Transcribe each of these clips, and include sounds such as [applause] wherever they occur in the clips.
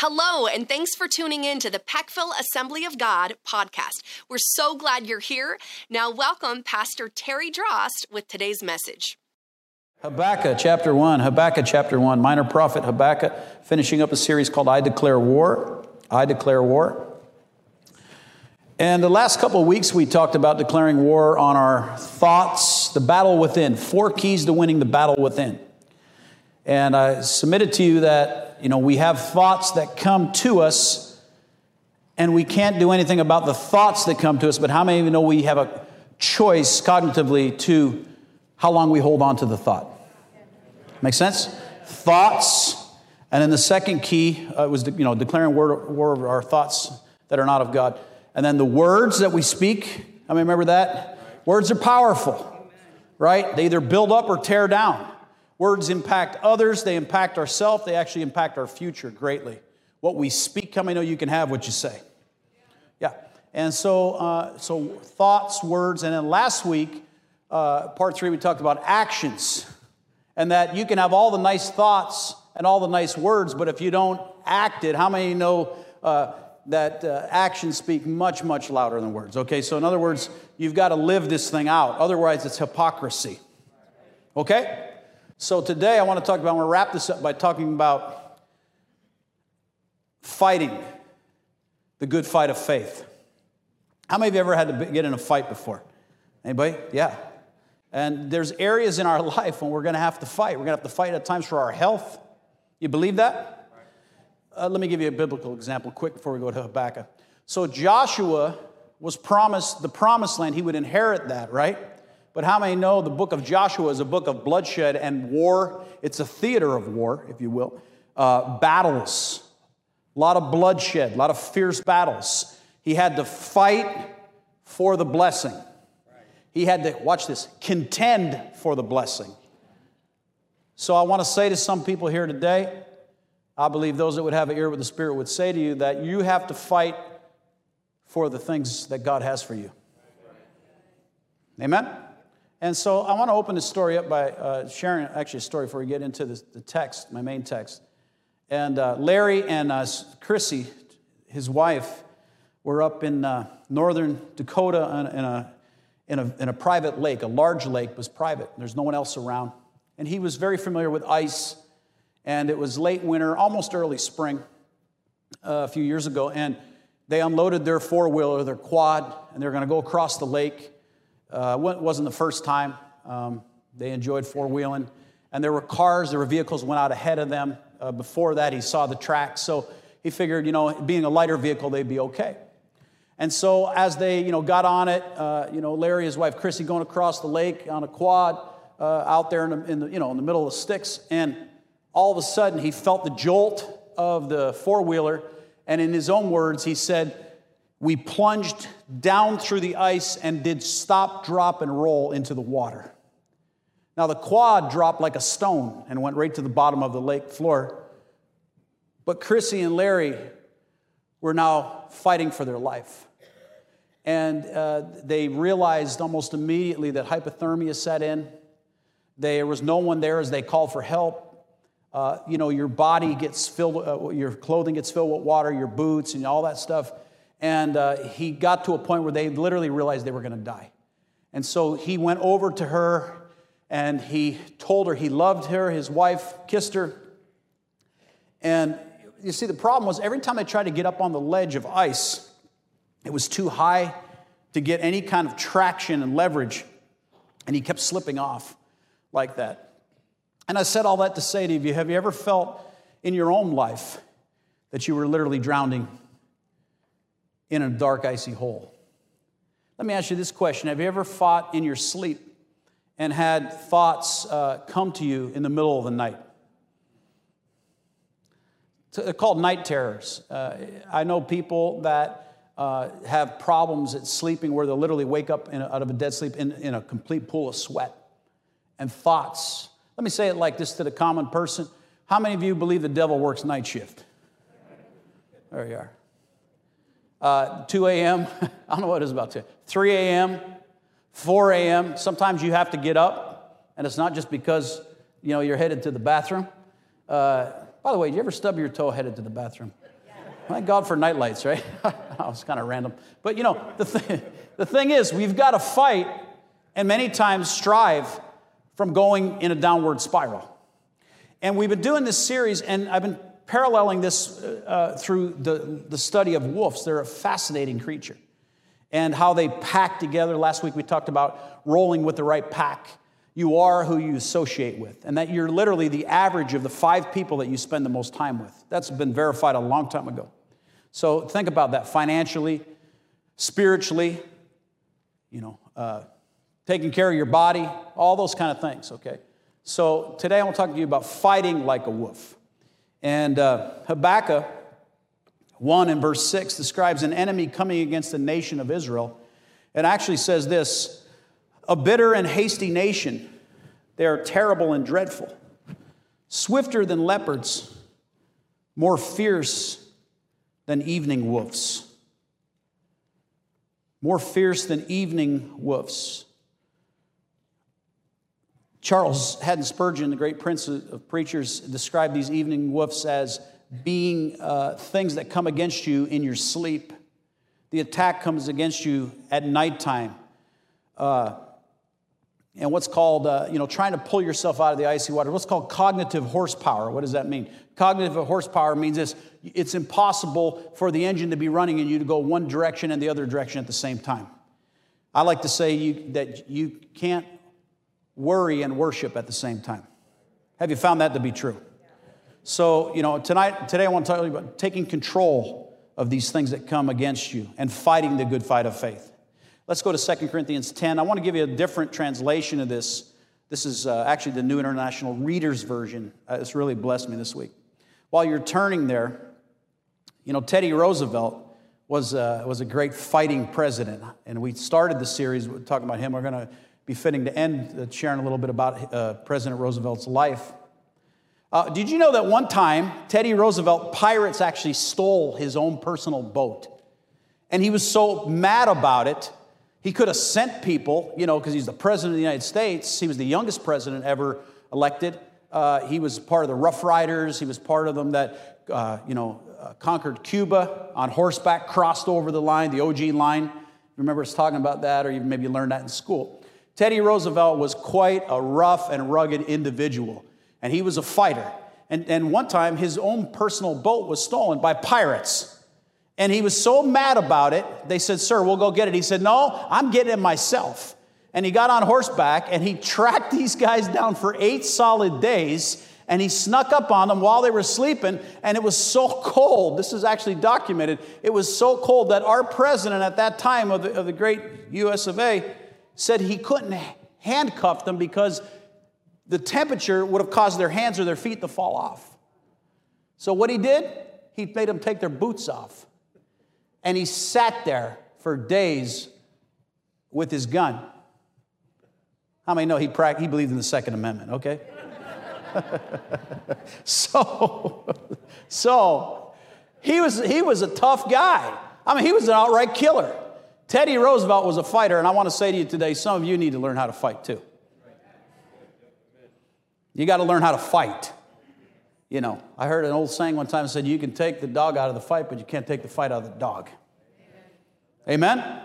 Hello, and thanks for tuning in to the Peckville Assembly of God podcast. We're so glad you're here. Now, welcome Pastor Terry Drost with today's message. Habakkuk chapter 1, Habakkuk chapter 1, minor prophet Habakkuk, finishing up a series called I Declare War. I Declare War. And the last couple of weeks, we talked about declaring war on our thoughts, the battle within, four keys to winning the battle within. And I submitted to you that, you know, we have thoughts that come to us, and we can't do anything about the thoughts that come to us, but how many of you know we have a choice cognitively to how long we hold on to the thought? Make sense? Thoughts. And then the second key uh, was, you know, declaring war, war of our thoughts that are not of God. And then the words that we speak, I mean, remember that? Words are powerful, right? They either build up or tear down. Words impact others, they impact ourselves, they actually impact our future greatly. What we speak, how many know you can have what you say? Yeah. And so, uh, so thoughts, words, and then last week, uh, part three, we talked about actions, and that you can have all the nice thoughts and all the nice words, but if you don't act it, how many know uh, that uh, actions speak much, much louder than words. Okay, so in other words, you've got to live this thing out. Otherwise, it's hypocrisy. Okay? So today I want to talk about, I want to wrap this up by talking about fighting the good fight of faith. How many of you ever had to get in a fight before? Anybody? Yeah. And there's areas in our [laughs] life when we're going to have to fight. We're going to have to fight at times for our health. You believe that? Uh, let me give you a biblical example quick before we go to Habakkuk. So Joshua was promised the promised land, he would inherit that, right? But how many know the book of Joshua is a book of bloodshed and war? It's a theater of war, if you will. Uh, battles, a lot of bloodshed, a lot of fierce battles. He had to fight for the blessing. He had to, watch this, contend for the blessing. So I want to say to some people here today, I believe those that would have an ear with the Spirit would say to you that you have to fight for the things that God has for you. Amen? And so I want to open this story up by uh, sharing actually a story before we get into the, text, my main text. And uh, Larry and uh, Chrissy, his wife, were up in uh, northern Dakota in a, in, a, in a private lake. A large lake was private, there's no one else around. And he was very familiar with ice and it was late winter, almost early spring, uh, a few years ago, and they unloaded their four wheeler, their quad, and they were going to go across the lake. Uh, it wasn't the first time. Um, they enjoyed four wheeling, and there were cars, there were vehicles went out ahead of them. Uh, before that, he saw the tracks, so he figured, you know, being a lighter vehicle, they'd be okay. And so as they, you know, got on it, uh, you know, Larry, his wife Chrissy, going across the lake on a quad uh, out there in the, in the, you know, in the middle of the sticks, and all of a sudden he felt the jolt of the four wheeler, and in his own words, he said, We plunged down through the ice and did stop, drop, and roll into the water. Now, the quad dropped like a stone and went right to the bottom of the lake floor. But Chrissy and Larry were now fighting for their life. And uh, they realized almost immediately that hypothermia set in. There was no one there as they called for help uh, you know, your body gets filled, uh, your clothing gets filled with water, your boots, and all that stuff. And uh, he got to a point where they literally realized they were going to die. And so he went over to her and he told her he loved her. His wife kissed her. And you see, the problem was every time they tried to get up on the ledge of ice, it was too high to get any kind of traction and leverage. And he kept slipping off like that. And I said all that to say to you have you ever felt in your own life that you were literally drowning in a dark, icy hole? Let me ask you this question Have you ever fought in your sleep and had thoughts uh, come to you in the middle of the night? They're called night terrors. Uh, I know people that uh, have problems at sleeping where they'll literally wake up a, out of a dead sleep in, in a complete pool of sweat and thoughts let me say it like this to the common person. How many of you believe the devil works night shift? There you are. Uh, 2 a.m., [laughs] I don't know what it is about 2. 3 a.m., 4 a.m. Sometimes you have to get up, and it's not just because you know you're headed to the bathroom. Uh, By the way, did you ever stub your toe headed to the bathroom? Thank God for night lights, right? [laughs] that was kind of random. But you know, the, th- [laughs] the thing is, we've got to fight and many times strive from going in a downward spiral. And we've been doing this series, and I've been paralleling this uh, through the, the study of wolves. They're a fascinating creature. And how they pack together. Last week we talked about rolling with the right pack. You are who you associate with, and that you're literally the average of the five people that you spend the most time with. That's been verified a long time ago. So think about that financially, spiritually, you know, uh, taking care of your body, all those kind of things, okay? So today I want to talk to you about fighting like a wolf. And uh, Habakkuk 1 and verse 6 describes an enemy coming against the nation of Israel. It actually says this a bitter and hasty nation. They are terrible and dreadful, swifter than leopards, more fierce than evening wolves. More fierce than evening wolves. Charles Haddon Spurgeon, the great prince of preachers, described these evening wolves as being uh, things that come against you in your sleep. The attack comes against you at nighttime. Uh, and what's called, uh, you know, trying to pull yourself out of the icy water. What's called cognitive horsepower. What does that mean? Cognitive horsepower means this it's impossible for the engine to be running and you to go one direction and the other direction at the same time. I like to say you, that you can't worry and worship at the same time. Have you found that to be true? So, you know, tonight, today I want to talk about taking control of these things that come against you and fighting the good fight of faith. Let's go to 2 Corinthians 10. I want to give you a different translation of this. This is uh, actually the New International Reader's Version. Uh, it's really blessed me this week. While you're turning there, you know, Teddy Roosevelt was, uh, was a great fighting president. And we started the series talking about him. We're going to be fitting to end sharing a little bit about uh, President Roosevelt's life. Uh, did you know that one time, Teddy Roosevelt, pirates actually stole his own personal boat? And he was so mad about it he could have sent people, you know, because he's the president of the United States. He was the youngest president ever elected. Uh, he was part of the Rough Riders. He was part of them that, uh, you know, uh, conquered Cuba on horseback, crossed over the line, the OG line. Remember us talking about that, or you maybe learned that in school. Teddy Roosevelt was quite a rough and rugged individual, and he was a fighter. And, and one time, his own personal boat was stolen by pirates. And he was so mad about it, they said, Sir, we'll go get it. He said, No, I'm getting it myself. And he got on horseback and he [laughs] tracked these guys down for eight solid days and he snuck up on them while they were sleeping and it was so [laughs] cold this is actually documented it was so cold that our president at that time of the, of the great us of a said he couldn't handcuff them because the temperature would have caused their hands or their feet to fall off so what he did he made them take their boots off and he sat there for days with his gun. How many know he, pra- he believed in the Second Amendment, okay? [laughs] so, so he was, he was a tough guy. I mean, he was an outright killer. Teddy Roosevelt was a fighter, and I want to say to you today some of you need to learn how to fight too. You got to learn how to fight. You know, I heard an old saying one time said, You can take the dog out of the fight, but you can't take the fight out of the dog. Amen? Amen?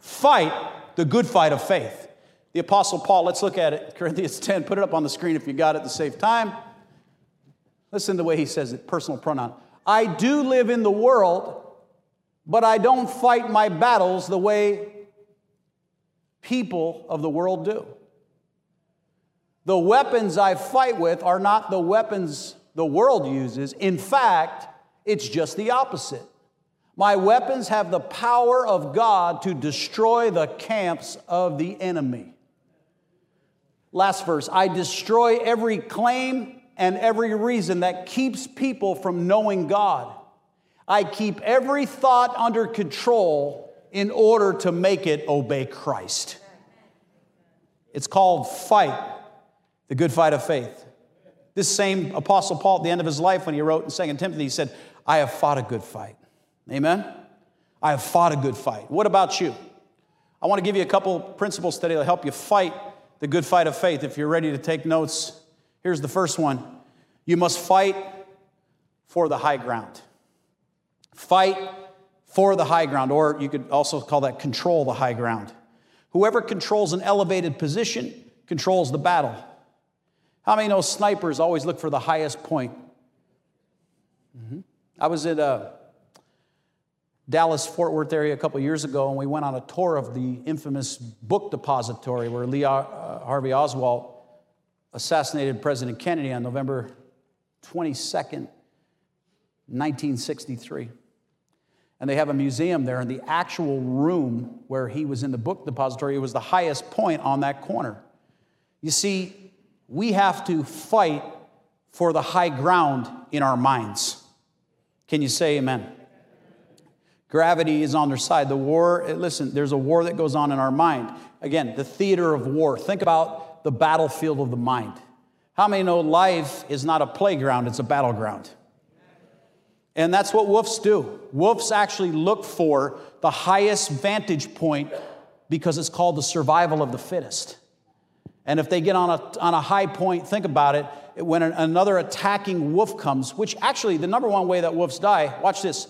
Fight the good fight of faith. The Apostle Paul, let's look at it. Corinthians 10, put it up on the screen if you got it to save time. Listen to the way he says it, personal pronoun. I do live in the world, but I don't fight my battles the way people of the world do. The weapons I fight with are not the weapons the world uses. In fact, it's just the opposite. My weapons have the power of God to destroy the camps of the enemy. Last verse I destroy every claim and every reason that keeps people from knowing God. I keep every thought under control in order to make it obey Christ. It's called fight, the good fight of faith. This same Apostle Paul, at the end of his life, when he wrote in 2 Timothy, he said, I have fought a good fight. Amen? I have fought a good fight. What about you? I want to give you a couple principles today to help you fight the good fight of faith. If you're ready to take notes, here's the first one you must fight for the high ground. Fight for the high ground, or you could also call that control the high ground. Whoever controls an elevated position controls the battle. How many know snipers always look for the highest point? Mm-hmm. I was at uh, Dallas, Fort Worth area a couple years ago, and we went on a tour of the infamous book depository where Lee uh, Harvey Oswald assassinated President Kennedy on November 22nd, 1963. And they have a museum there, and the actual room where he was in the book depository was the highest point on that corner. You see, we have to fight for the high ground in our minds. Can you say amen? Gravity is on their side. The war, eh, listen, there's a war that goes on in our mind. Again, the theater of war. Think about the battlefield of the mind. How many know life is not a playground, it's a battleground? And that's what wolves do. Wolves actually look for the highest vantage point because it's called the survival of the fittest. And if they get on a, on a high point, think about it, when an, another attacking wolf comes, which actually the number one way that wolves die, watch this,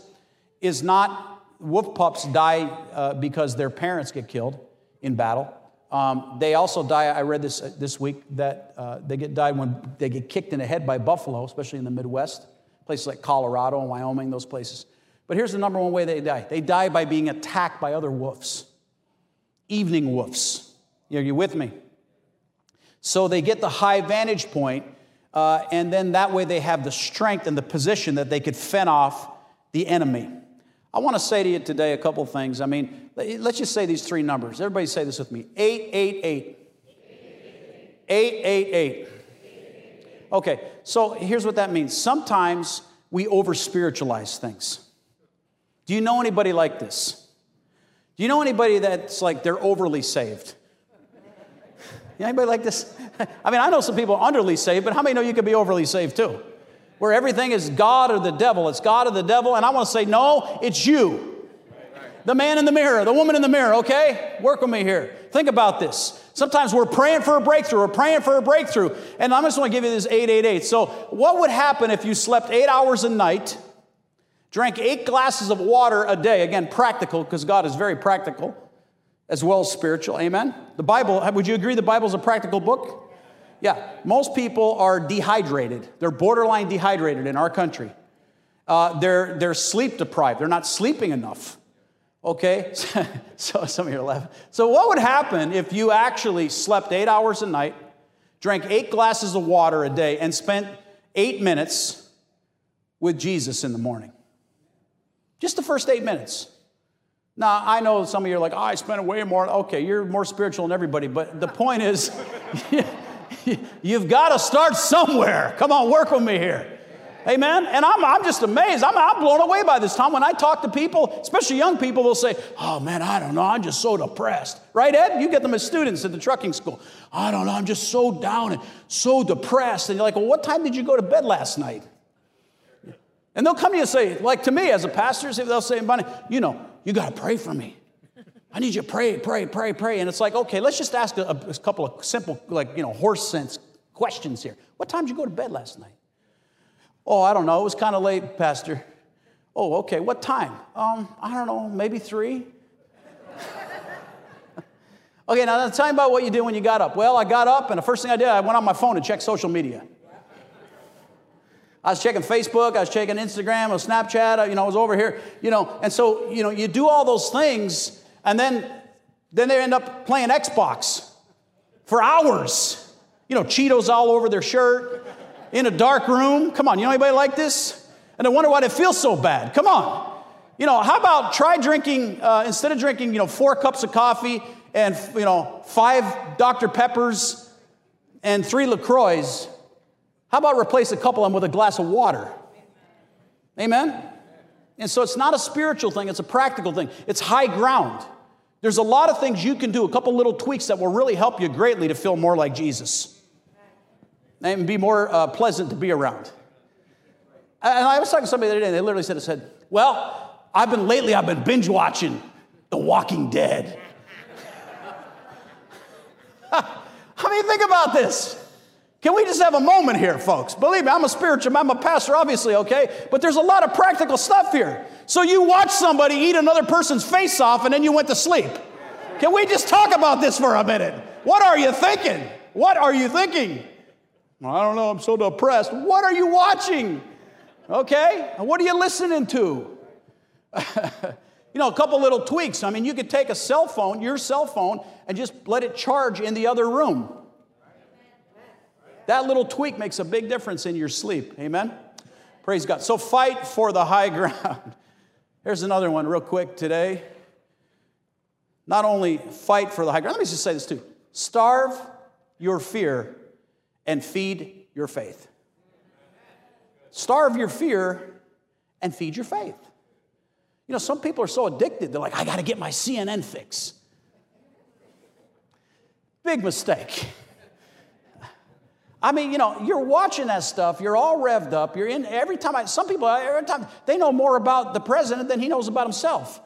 is not wolf pups die uh, because their parents get killed in battle. Um, they also die, I read this uh, this week, that uh, they get died when they get kicked in the head by buffalo, especially in the Midwest places like Colorado and Wyoming, those places. But here's the number one way they die they die by being attacked by other wolves, evening wolves. Are you with me? So they get the high vantage point, uh, and then that way they have the strength and the position that they could fend off the enemy. I want to say to you today a couple things. I mean, let's just say these three numbers. Everybody say this with me 888. 888. Okay, so here's what that means. Sometimes we over spiritualize things. Do you know anybody like this? Do you know anybody that's like they're overly saved? Anybody like this? [laughs] I mean, I know some people underly saved, but how many know you could be overly saved too? Where everything is God or the devil. It's God or the devil. And I want to say, no, it's you. The man in the mirror, the woman in the mirror, okay? Work with me here. Think about this. Sometimes we're praying for a breakthrough, we're praying for a breakthrough. And I'm just to give you this 888. So, what would happen if you slept eight hours a night, drank eight glasses of water a day? Again, practical, because God is very practical as well as spiritual. Amen? The Bible, would you agree the Bible is a practical book? Yeah, most people are dehydrated. They're borderline dehydrated in our country. Uh, they're, they're sleep deprived. They're not sleeping enough. Okay? [laughs] so some of you are laughing. So, what would happen if you actually slept eight hours a night, drank eight glasses of water a day, and spent eight minutes with Jesus in the morning? Just the first eight minutes. Now, I know some of you are like, oh, I spent way more. Okay, you're more spiritual than everybody, but the point is, [laughs] you've got to start somewhere. Come on, work with me here. Amen. And I'm, I'm just amazed. I'm, I'm blown away by this, Tom. When I talk to people, especially young people, they'll say, Oh man, I don't know. I'm just so depressed. Right, Ed? You get them as students at the trucking school. I don't know. I'm just so down and so depressed. And you're like, Well, what time did you go to bed last night? And they'll come to you and say, like to me as a pastor, they'll say, Bunny, you know, you got to pray for me. I need you to pray, pray, pray, pray. And it's like, okay, let's just ask a, a couple of simple, like, you know, horse sense questions here. What time did you go to bed last night? Oh, I don't know. It was kind of late, Pastor. Oh, okay. What time? Um, I don't know. Maybe three. [laughs] okay, now tell me about what you did when you got up. Well, I got up, and the first thing I did, I went on my phone to check social media. I was checking Facebook, I was checking Instagram, I was Snapchat, you know, I was over here, you know, and so, you know, you do all those things, and then, then they end up playing Xbox for hours. You know, Cheetos all over their shirt, in a dark room. Come on, you know anybody like this? And I wonder why they feel so bad. Come on. You know, how about try drinking, uh, instead of drinking, you know, four cups of coffee and, you know, five Dr. Peppers and three LaCroix, how about replace a couple of them with a glass of water? Amen? And so it's not a spiritual thing, it's a practical thing. It's high ground. There's a lot of things you can do, a couple little tweaks that will really help you greatly to feel more like Jesus and be more uh, pleasant to be around. And I was talking to somebody the other day, and they literally said, said, Well, I've been lately, I've been binge watching The Walking Dead. [laughs] I mean, think about this. Can we just have a moment here, folks? Believe me, I'm a spiritual, I'm a pastor, obviously, okay? But there's a lot of practical stuff here. So you watch somebody eat another person's face off and then you went to sleep. Can we just talk about this for a minute? What are you thinking? What are you thinking? I don't know, I'm so depressed. What are you watching? Okay? what are you listening to? [laughs] you know, a couple little tweaks. I mean, you could take a cell phone, your cell phone, and just let it charge in the other room. That little tweak makes a big difference in your sleep. Amen? Praise God. So fight for the high [laughs] ground. Here's another one, real quick today. Not only fight for the high ground, let me just say this too starve your fear and feed your faith. Starve your fear and feed your faith. You know, some people are so addicted, they're like, I got to get my CNN fix. Big mistake. I mean, you know, you're watching that stuff, you're all revved up, you're in every time I, some people, every time, they know more about the president than he knows about himself.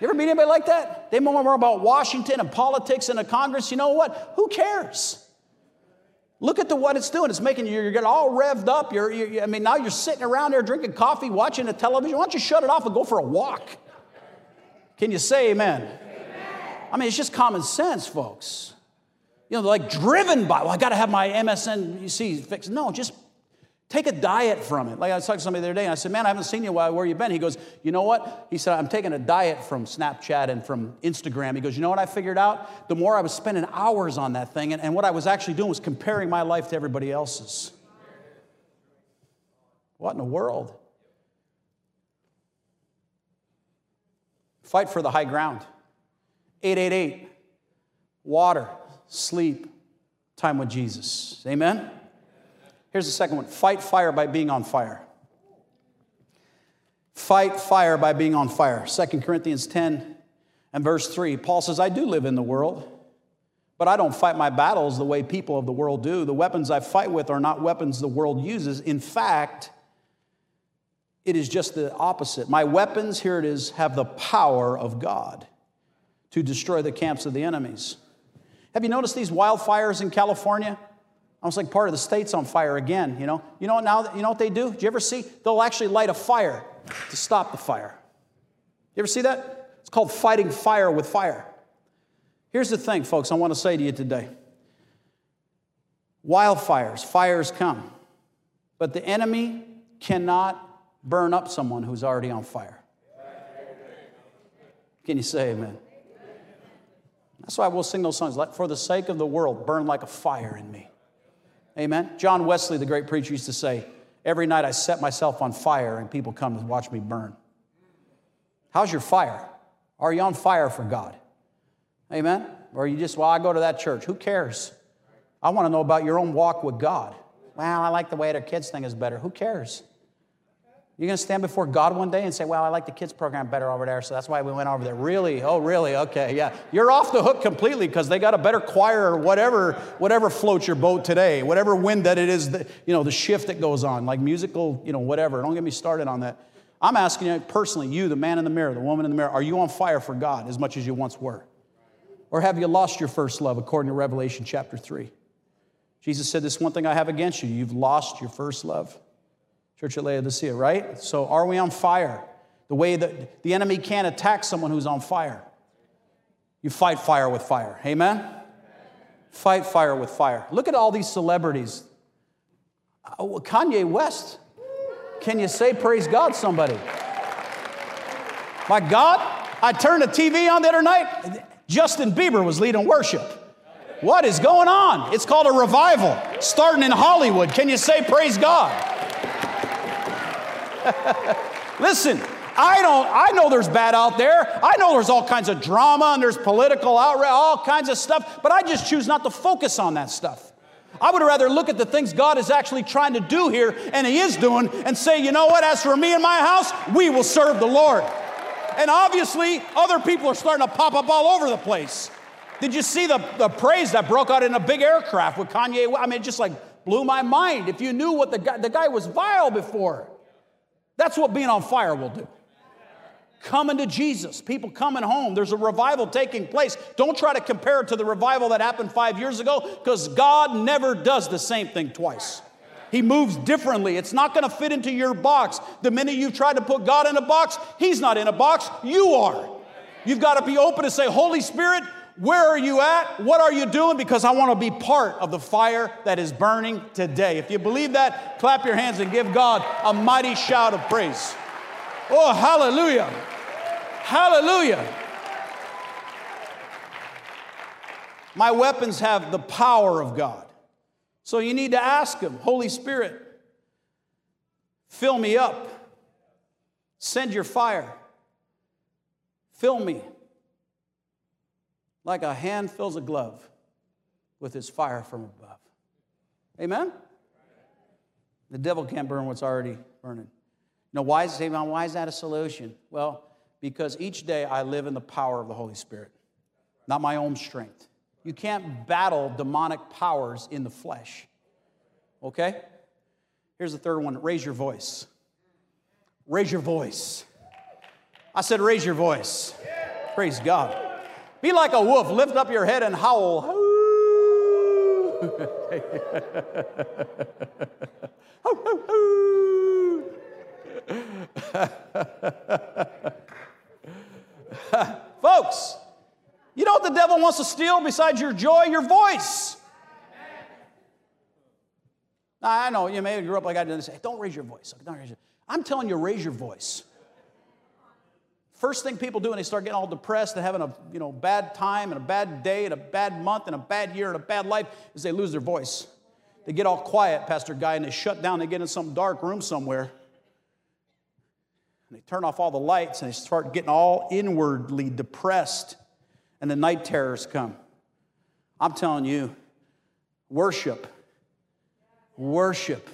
You ever meet anybody like that? They know more about Washington and politics and the Congress. You know what? Who cares? Look at the, what it's doing. It's making you, you're getting all revved up. You're, you, I mean, now you're sitting around there drinking coffee, watching the television. Why don't you shut it off and go for a walk? Can you say amen? amen. I mean, it's just common sense, folks. You know, like driven by, well, I got to have my MSNBC fixed. No, just Take a diet from it. Like I was talking to somebody the other day, and I said, Man, I haven't seen you while where you been. He goes, You know what? He said, I'm taking a diet from Snapchat and from Instagram. He goes, You know what I figured out? The more I was spending hours on that thing, and, and what I was actually doing was comparing my life to everybody else's. What in the world? Fight for the high ground. 888, water, sleep, time with Jesus. Amen? Here's the second one fight fire by being on fire. Fight fire by being on fire. 2 Corinthians 10 and verse 3. Paul says, I do live in the world, but I don't fight my battles the way people of the world do. The weapons I fight with are not weapons the world uses. In fact, it is just the opposite. My weapons, here it is, have the power of God to destroy the camps of the enemies. Have you noticed these wildfires in California? Almost like part of the state's on fire again, you know? You know now you know what they do? Do you ever see? They'll actually light a fire to stop the fire. You ever see that? It's called fighting fire with fire. Here's the thing, folks, I want to say to you today. Wildfires, fires come, but the enemy cannot burn up someone who's already on fire. Can you say amen? That's why we'll sing those songs. For the sake of the world, burn like a fire in me. Amen. John Wesley, the great preacher, used to say, Every night I set myself on fire and people come and watch me burn. How's your fire? Are you on fire for God? Amen. Or are you just, well, I go to that church. Who cares? I want to know about your own walk with God. Well, I like the way their kids thing is better. Who cares? You're going to stand before God one day and say, Well, I like the kids program better over there, so that's why we went over there. Really? Oh, really? Okay, yeah. You're off the hook completely because they got a better choir or whatever, whatever floats your boat today, whatever wind that it is, that, you know, the shift that goes on, like musical, you know, whatever. Don't get me started on that. I'm asking you personally, you, the man in the mirror, the woman in the mirror, are you on fire for God as much as you once were? Or have you lost your first love according to Revelation chapter 3? Jesus said, This one thing I have against you, you've lost your first love. Church at Laodicea, right? So are we on fire? The way that the enemy can't attack someone who's on fire. You fight fire with fire. Amen? Fight fire with fire. Look at all these celebrities. Oh, Kanye West. Can you say praise God, somebody? My God, I turned the TV on the other night. Justin Bieber was leading worship. What is going on? It's called a revival starting in Hollywood. Can you say praise God? Listen, I don't, I know there's bad out there. I know there's all kinds of drama and there's political outrage, all kinds of stuff, but I just choose not to focus on that stuff. I would rather look at the things God is actually trying to do here and He is doing and say, you know what, as for me and my house, we will serve the Lord. And obviously, other people are starting to pop up all over the place. Did you see the, the praise that broke out in a big aircraft with Kanye? I mean, it just like blew my mind. If you knew what the guy, the guy was vile before. That's what being on fire will do. coming to Jesus, people coming home. There's a revival taking place. Don't try to compare it to the revival that happened five years ago because God never does the same thing twice. He moves differently. It's not going to fit into your box. The minute you've tried to put God in a box, He's not in a box, you are. You've got to be open to say, Holy Spirit, where are you at? What are you doing? Because I want to be part of the fire that is burning today. If you believe that, clap your hands and give God a mighty shout of praise. Oh, hallelujah! Hallelujah! My weapons have the power of God. So you need to ask Him, Holy Spirit, fill me up. Send your fire. Fill me like a hand fills a glove with his fire from above. Amen? The devil can't burn what's already burning. Now, why is, why is that a solution? Well, because each day I live in the power of the Holy Spirit, not my own strength. You can't battle demonic powers in the flesh. Okay? Here's the third one raise your voice. Raise your voice. I said, raise your voice. Praise God. Be like a wolf, lift up your head and howl. [laughs] [laughs] Folks, you know what the devil wants to steal besides your joy? Your voice. I know you may grew up like I did and say, don't raise your voice. Don't raise your... I'm telling you, raise your voice. First thing people do when they start getting all depressed and having a you know, bad time and a bad day and a bad month and a bad year and a bad life is they lose their voice. They get all quiet, Pastor Guy, and they shut down. They get in some dark room somewhere. And they turn off all the lights and they start getting all inwardly depressed. And the night terrors come. I'm telling you, worship, worship,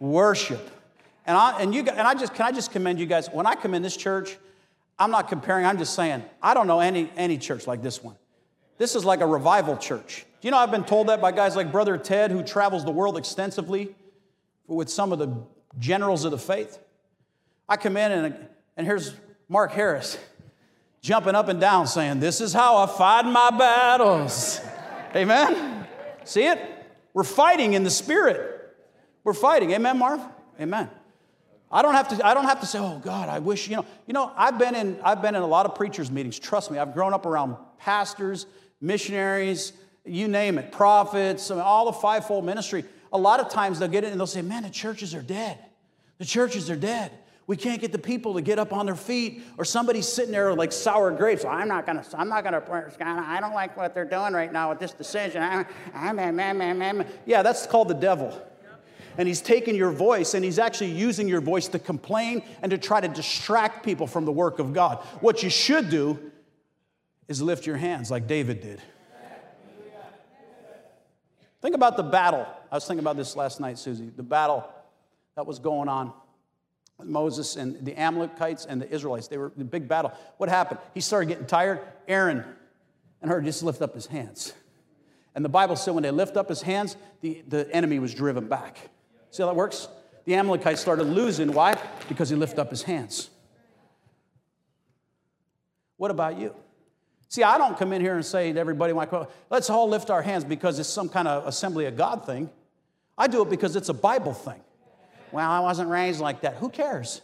worship. And I, and you, and I just, can I just commend you guys? When I come in this church, I'm not comparing, I'm just saying, I don't know any, any church like this one. This is like a revival church. Do you know I've been told that by guys like Brother Ted, who travels the world extensively with some of the generals of the faith? I come in and, and here's Mark Harris jumping up and down saying, This is how I fight my battles. Amen? See it? We're fighting in the spirit. We're fighting. Amen, Marv? Amen. I don't have to, I don't have to say, oh God, I wish, you know. You know, I've been in, I've been in a lot of preachers' meetings. Trust me, I've grown up around pastors, missionaries, you name it, prophets, I mean, all the fivefold ministry. A lot of times they'll get in and they'll say, man, the churches are dead. The churches are dead. We can't get the people to get up on their feet, or somebody's sitting there like sour grapes. I'm not gonna, I'm not gonna, I don't like what they're doing right now with this decision. I'm, I'm, I'm, I'm, I'm. Yeah, that's called the devil and he's taking your voice and he's actually using your voice to complain and to try to distract people from the work of God. What you should do is lift your hands like David did. Think about the battle. I was thinking about this last night, Susie. The battle that was going on with Moses and the Amalekites and the Israelites. They were the big battle. What happened? He started getting tired. Aaron and Hur just lift up his hands. And the Bible said when they lift up his hands, the, the enemy was driven back. See how that works? The Amalekites started losing. Why? Because he lifted up his hands. What about you? See, I don't come in here and say to everybody, let's all lift our hands because it's some kind of assembly of God thing. I do it because it's a Bible thing. Well, I wasn't raised like that. Who cares?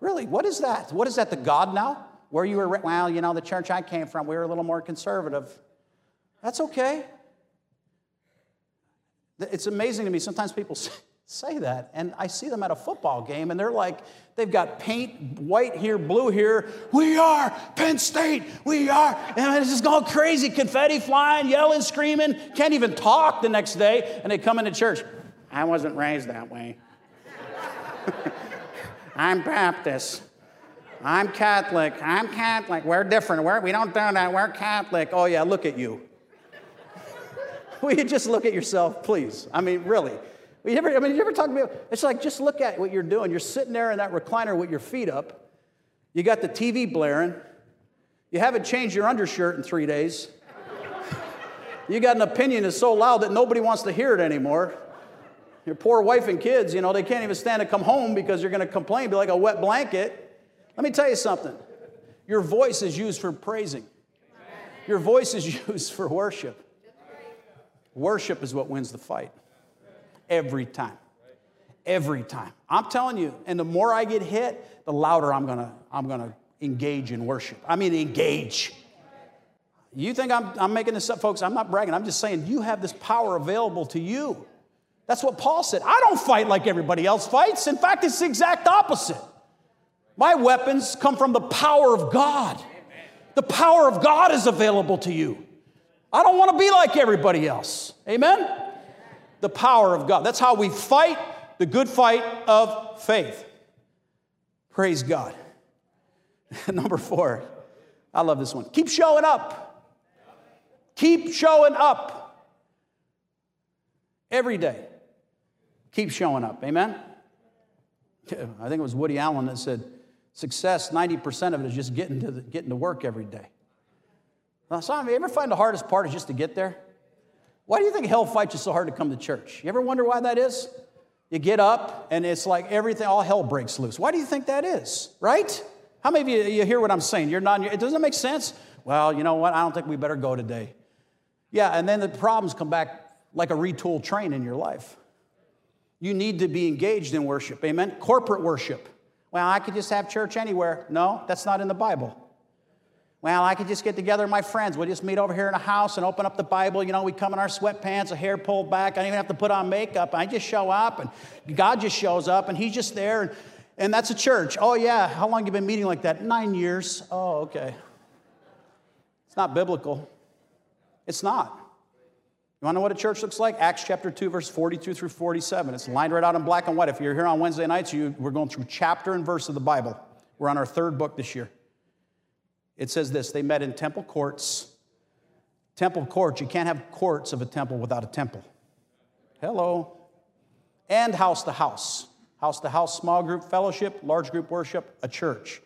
Really, what is that? What is that, the God now? Where you were, well, you know, the church I came from, we were a little more conservative. That's okay. It's amazing to me. Sometimes people say that, and I see them at a football game, and they're like, they've got paint white here, blue here. We are Penn State. We are. And it's just going crazy, confetti flying, yelling, screaming, can't even talk the next day, and they come into church. I wasn't raised that way. [laughs] I'm Baptist. I'm Catholic. I'm Catholic. We're different. We're, we don't do that. We're Catholic. Oh, yeah, look at you. [laughs] Will you just look at yourself, please? I mean, really. You ever, I mean, you ever talk to me? It's like, just look at what you're doing. You're sitting there in that recliner with your feet up. You got the TV blaring. You haven't changed your undershirt in three days. [laughs] you got an opinion that's so loud that nobody wants to hear it anymore. Your poor wife and kids, you know, they can't even stand to come home because you're going to complain, be like a wet blanket. Let me tell you something. Your voice is used for praising. Your voice is [laughs] used for worship. Worship is what wins the fight. Every time. Every time. I'm telling you, and the more I get hit, the louder I'm gonna, I'm gonna engage in worship. I mean, engage. You think I'm, I'm making this up, folks? I'm not bragging. I'm just saying you have this power available to you. That's what Paul said. I don't fight like everybody else fights. In fact, it's the exact opposite. My weapons come from the power of God. The power of God is available to you. I don't want to be like everybody else. Amen? The power of God. That's how we fight the good fight of faith. Praise God. [laughs] Number four, I love this one. Keep showing up. Keep showing up. Every day. Keep showing up. Amen? [laughs] I think it was Woody Allen that said, Success, 90% of it is just getting to, the, getting to work every day. Now, some of you ever find the hardest part is just to get there? Why do you think hell fights you so hard to come to church? You ever wonder why that is? You get up and it's like everything, all hell breaks loose. Why do you think that is? Right? How many of you, you hear what I'm saying? You're not, it doesn't make sense. Well, you know what? I don't think we better go today. Yeah, and then the problems come back like a retool train in your life. You need to be engaged in worship. Amen? Corporate worship. Well, I could just have church anywhere. No, that's not in the Bible. Well, I could just get together my friends. We'll just meet over here in a house and open up the Bible. You know, we come in our sweatpants, a hair pulled back. I don't even have to put on makeup. I just show up and God just shows up and He's just there. And, and that's a church. Oh, yeah. How long you been meeting like that? Nine years. Oh, okay. It's not biblical. It's not. You want to know what a church looks like? Acts chapter 2, verse 42 through 47. It's lined right out in black and white. If you're here on Wednesday nights, you, we're going through chapter and verse of the Bible. We're on our third book this year. It says this they met in temple courts. Temple courts, you can't have courts of a temple without a temple. Hello. And house to house. House to house, small group fellowship, large group worship, a church.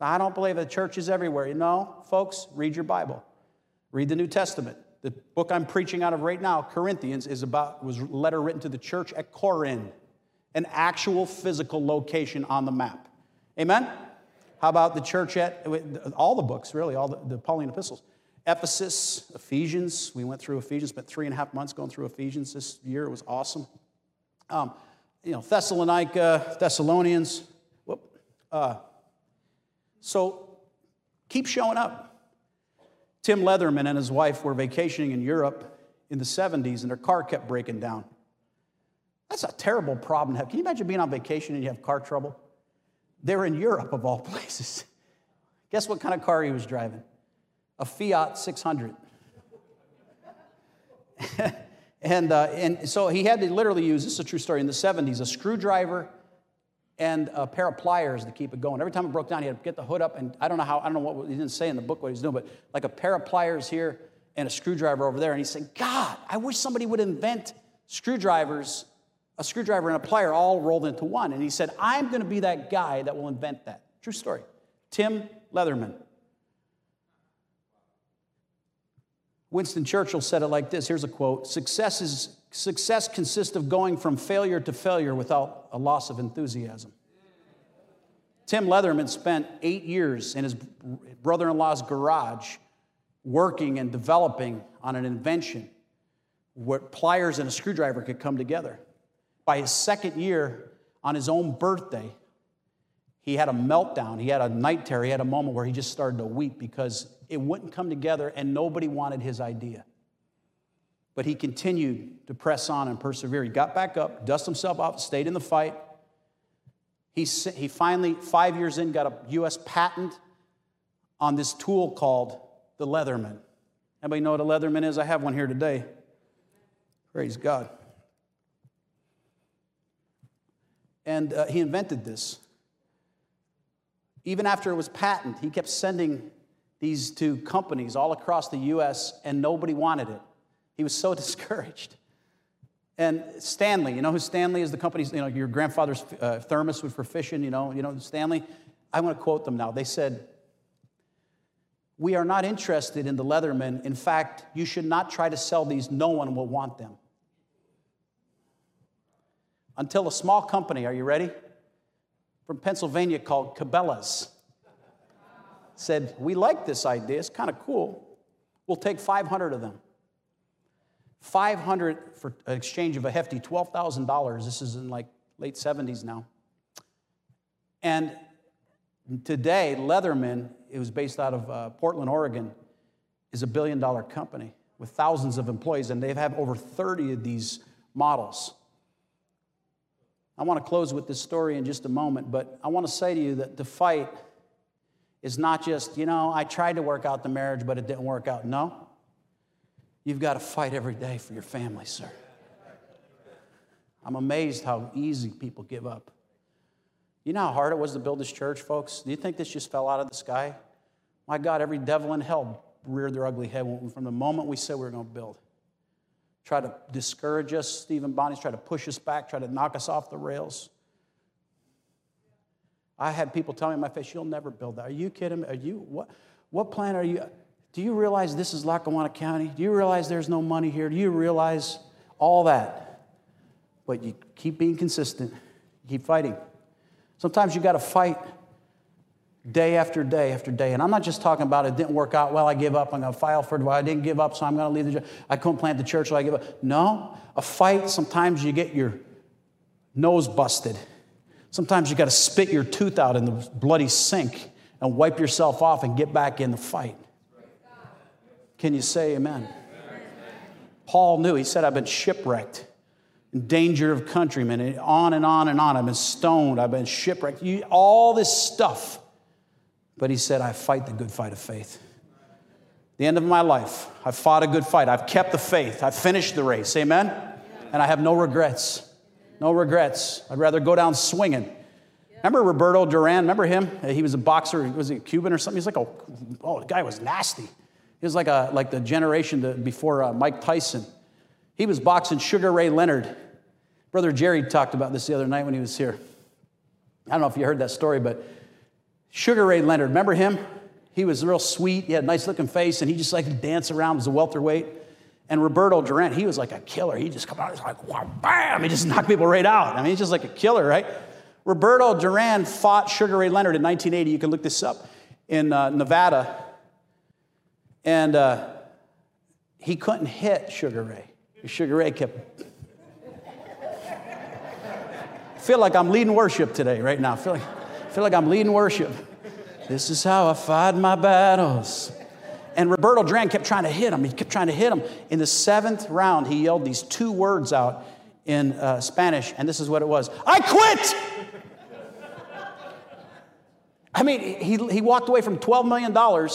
I don't believe that church is everywhere. You know, folks, read your Bible. Read the New Testament. The book I'm preaching out of right now, Corinthians, is about was a letter written to the church at Corinth, an actual physical location on the map. Amen? How about the church at all the books, really, all the, the Pauline epistles? Ephesus, Ephesians. We went through Ephesians, spent three and a half months going through Ephesians this year. It was awesome. Um, you know, Thessalonica, Thessalonians. Whoop. Uh, so keep showing up. Tim Leatherman and his wife were vacationing in Europe in the 70s and their car kept breaking down. That's a terrible problem to have. Can you imagine being on vacation and you have car trouble? They're in Europe, of all places. [laughs] Guess what kind of car he was driving? A Fiat 600. [laughs] and, uh, and so he had to literally use this is a true story in the 70s a screwdriver and a pair of pliers to keep it going. Every time it broke down, he had to get the hood up, and I don't know how, I don't know what, he didn't say in the book what he's doing, but like a pair of pliers here and a screwdriver over there. And he said, God, I wish somebody would invent screwdrivers, a screwdriver and a plier all rolled into one. And he said, I'm going to be that guy that will invent that. True story. Tim Leatherman. Winston Churchill said it like this here's a quote Success is Success consists of going from failure to failure without a loss of enthusiasm. Tim Leatherman spent eight years in his brother in law's garage working and developing on an invention where pliers and a screwdriver could come together. By his second year, on his own birthday, he had a meltdown. He had a night terror. He had a moment where he just started to weep because it wouldn't come together and nobody wanted his idea. But he continued to press on and persevere. He got back up, dusted himself off, stayed in the fight. He, he finally, five years in, got a U.S. patent on this tool called the Leatherman. Anybody know what a Leatherman is? I have one here today. Praise God. And uh, he invented this. Even after it was patented, he kept sending these to companies all across the U.S., and nobody wanted it. He was so [laughs] discouraged. And Stanley, you know who Stanley is? The company's, you know, your grandfather's uh, thermos for fishing, you know, you know Stanley. I want to quote them now. They said, "We are not interested in the Leatherman. In fact, you should not try to sell these. No one will want them." Until a small company, are you ready? From Pennsylvania called Cabela's said, We like this idea, it's kind of cool. We'll take 500 of them. 500 for an exchange of a hefty $12,000. This is in like late 70s now. And today, Leatherman, it was based out of uh, Portland, Oregon, is a billion dollar company with thousands of employees, and they have over 30 of these models. I want to close with this story in just a moment, but I want to say to you that the fight is not just, you know, I tried to work out the marriage, but it didn't work out. No. You've got to fight every day for your family, sir. I'm amazed how easy people give up. You know how hard it was to build this church, folks? Do you think this just fell out of the sky? My God, every devil in hell reared their ugly head from the moment we said we were going to build. Try to discourage us, Stephen Bonnie's try to push us back, try to knock us off the rails. I had people tell me in my face, you'll never build that. Are you kidding me? Are you, what, what plan are you? Do you realize this is Lackawanna County? Do you realize there's no money here? Do you realize all that? But you keep being consistent, you keep fighting. Sometimes you got to fight day after day after day. And I'm not just talking about it didn't work out well, I give up, I'm going to file for it. Well, I didn't give up, so I'm going to leave the church. I couldn't plant the church, so I give up. No, a fight, sometimes you get your nose busted. Sometimes you got to spit your tooth out in the bloody sink and wipe yourself off and get back in the fight. Can you say amen? Paul knew, he said, I've been shipwrecked, in danger of countrymen, and on and on and on. I've been stoned, I've been shipwrecked, you, all this stuff. But he said, I fight the good fight of faith. The end of my life, I've fought a good fight. I've kept the faith. I've finished the race. Amen? And I have no regrets. No regrets. I'd rather go down swinging. Remember Roberto Duran? Remember him? He was a boxer. Was he a Cuban or something? He's like, oh, oh, the guy was nasty. He was like, a, like the generation before uh, Mike Tyson. He was boxing Sugar Ray Leonard. Brother Jerry talked about this the other night when he was here. I don't know if you heard that story, but Sugar Ray Leonard, remember him? He was real sweet. He had a nice looking face, and he just liked to dance around as a welterweight. And Roberto Duran, he was like a killer. He just come out, he's like, wow, bam, he just [laughs] knocked people right out. I mean, he's just like a killer, right? Roberto Duran fought Sugar Ray Leonard in 1980. You can look this up in uh, Nevada. And uh, he couldn't hit Sugar Ray. Sugar Ray kept. [laughs] I feel like I'm leading worship today, right now. I feel like, feel like I'm leading worship. This is how I fight my battles. And Roberto Duran kept trying to hit him. He kept trying to hit him. In the seventh round, he yelled these two words out in uh, Spanish, and this is what it was I quit! I mean, he, he walked away from $12 million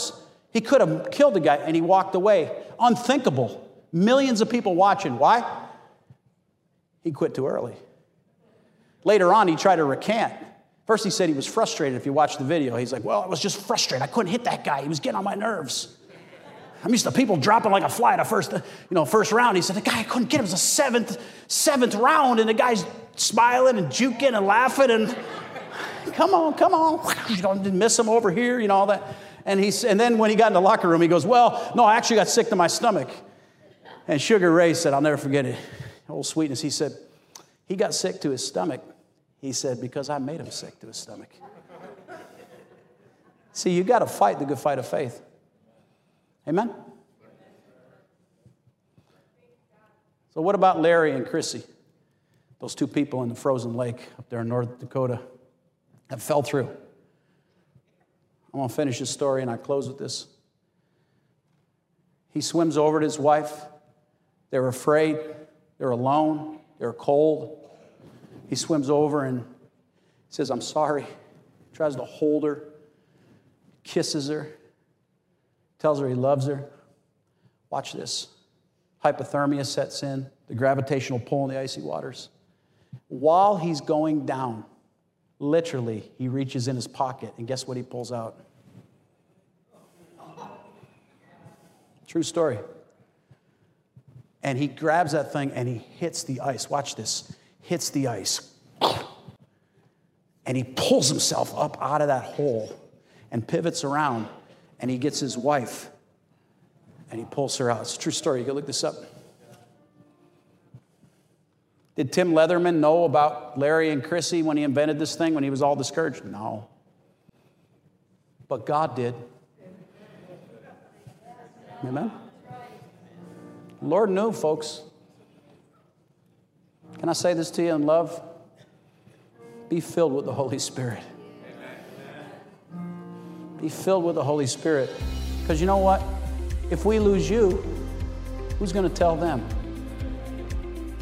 he could have killed the guy and he walked away. Unthinkable. Millions of people watching. Why? He quit too early. Later on, he tried to recant. First, he said he was frustrated. If you watch the video, he's like, Well, I was just frustrated. I couldn't hit that guy. He was getting on my nerves. I'm used to people dropping like a fly a first, you know, first round. He said, The guy, I couldn't get him. Was a seventh, seventh round, and the guy's smiling and juking and laughing and [laughs] come on, come on. You don't miss him over here, you know, all that. And, he, and then when he got in the locker room, he goes, Well, no, I actually got sick to my stomach. And Sugar Ray said, I'll never forget it. Old sweetness, he said, He got sick to his stomach. He said, Because I made him sick to his stomach. See, you got to fight the good fight of faith. Amen? So, what about Larry and Chrissy? Those two people in the frozen lake up there in North Dakota that fell through. I'm going to finish his story and I close with this. He swims over to his wife. They're afraid. They're alone. They're cold. He swims over and says, I'm sorry. Tries to hold her, kisses her, tells her he loves her. Watch this. Hypothermia sets in, the gravitational pull in the icy waters. While he's going down, literally, he reaches in his pocket, and guess what he pulls out? True story. And he grabs that thing and he hits the ice. Watch this. Hits the ice. And he pulls himself up out of that hole and pivots around and he gets his wife and he pulls her out. It's a true story. You can look this up. Did Tim Leatherman know about Larry and Chrissy when he invented this thing, when he was all discouraged? No. But God did. Amen? Lord knew, folks. Can I say this to you in love? Be filled with the Holy Spirit. Be filled with the Holy Spirit. Because you know what? If we lose you, who's going to tell them?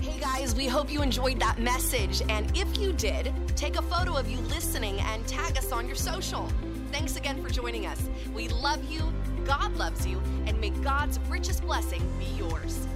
Hey guys, we hope you enjoyed that message. And if you did, take a photo of you listening and tag us on your social. Thanks again for joining us. We love you, God loves you, and may God's richest blessing be yours.